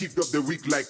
Keep up the weak like.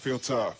Feel tough.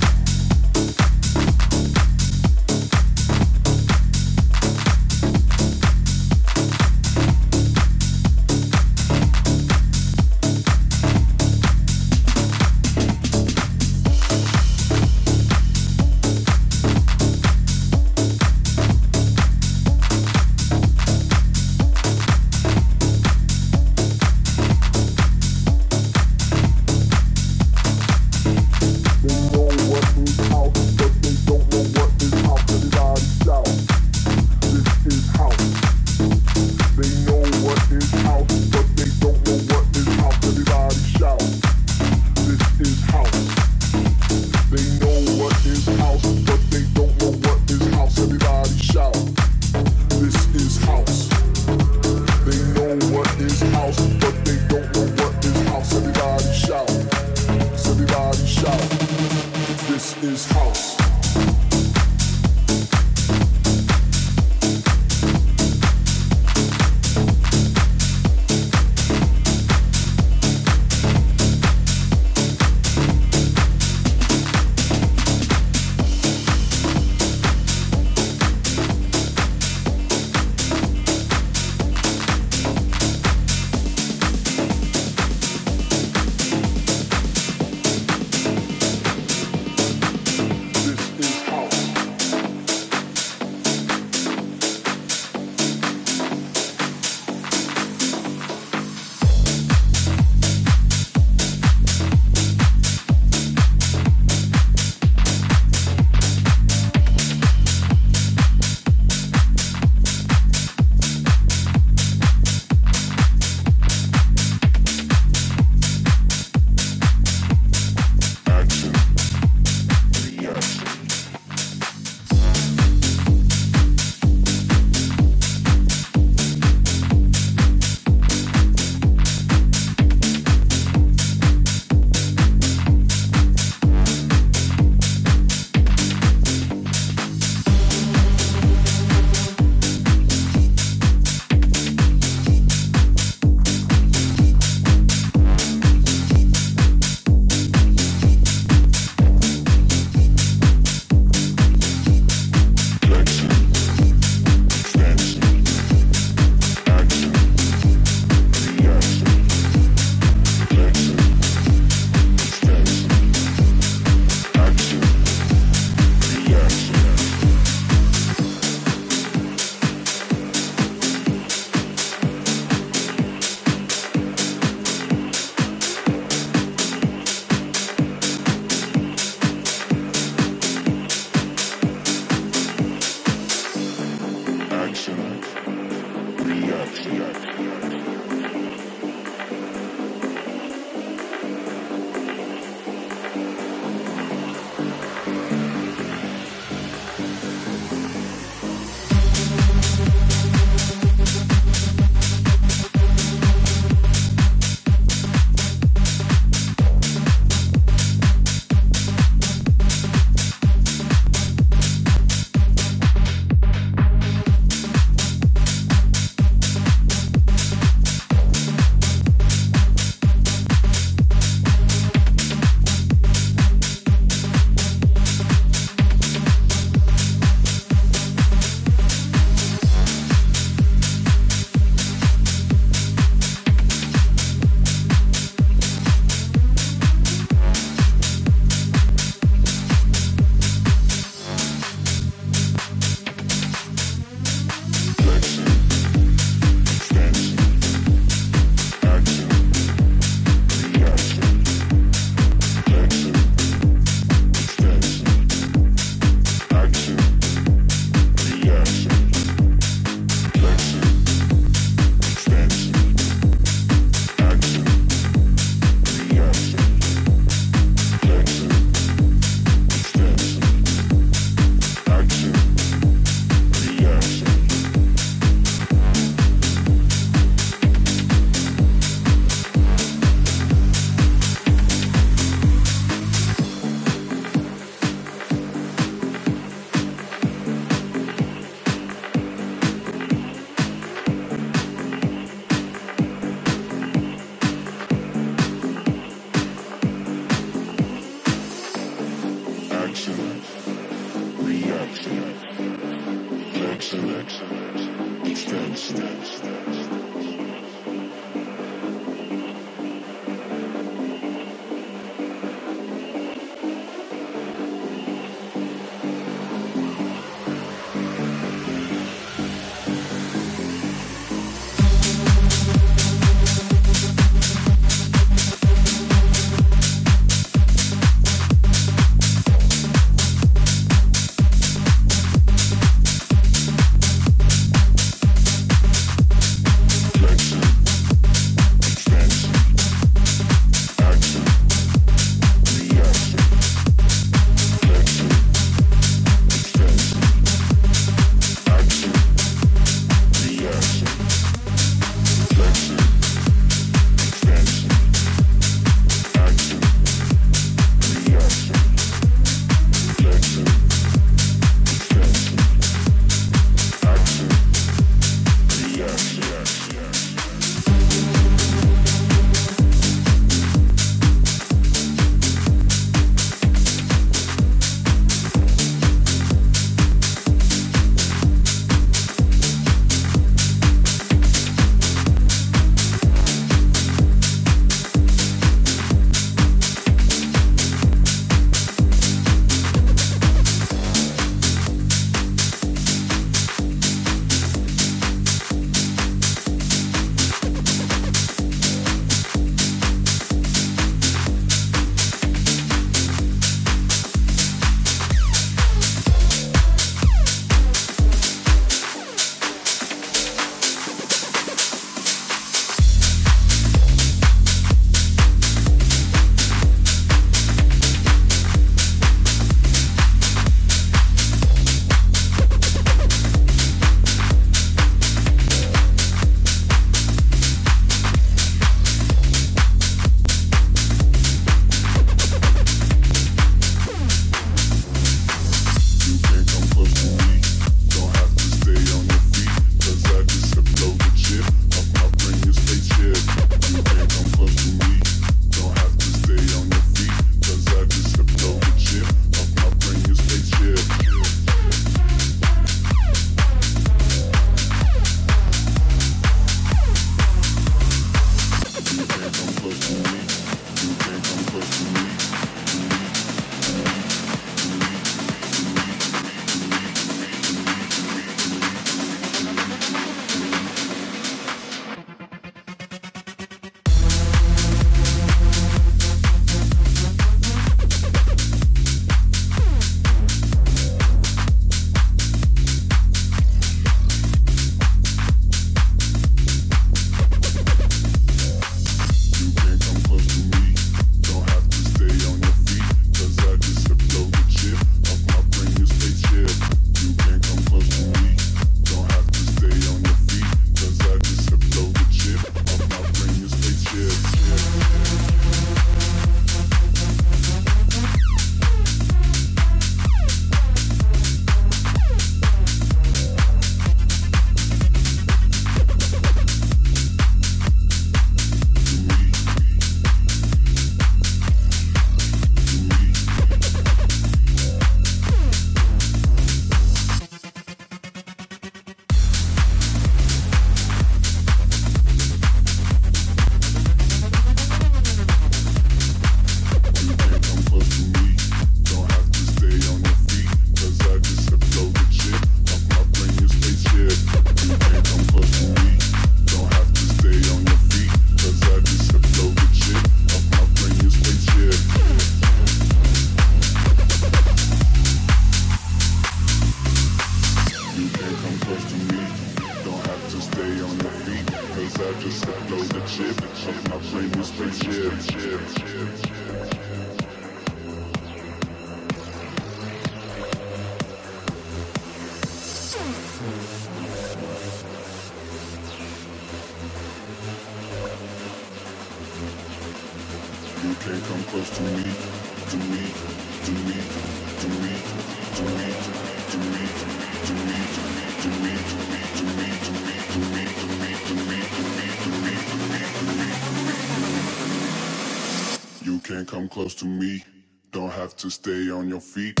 To stay on your feet.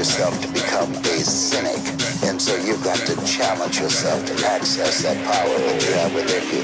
yourself to become a cynic. And so you've got to challenge yourself to access that power that you have within you.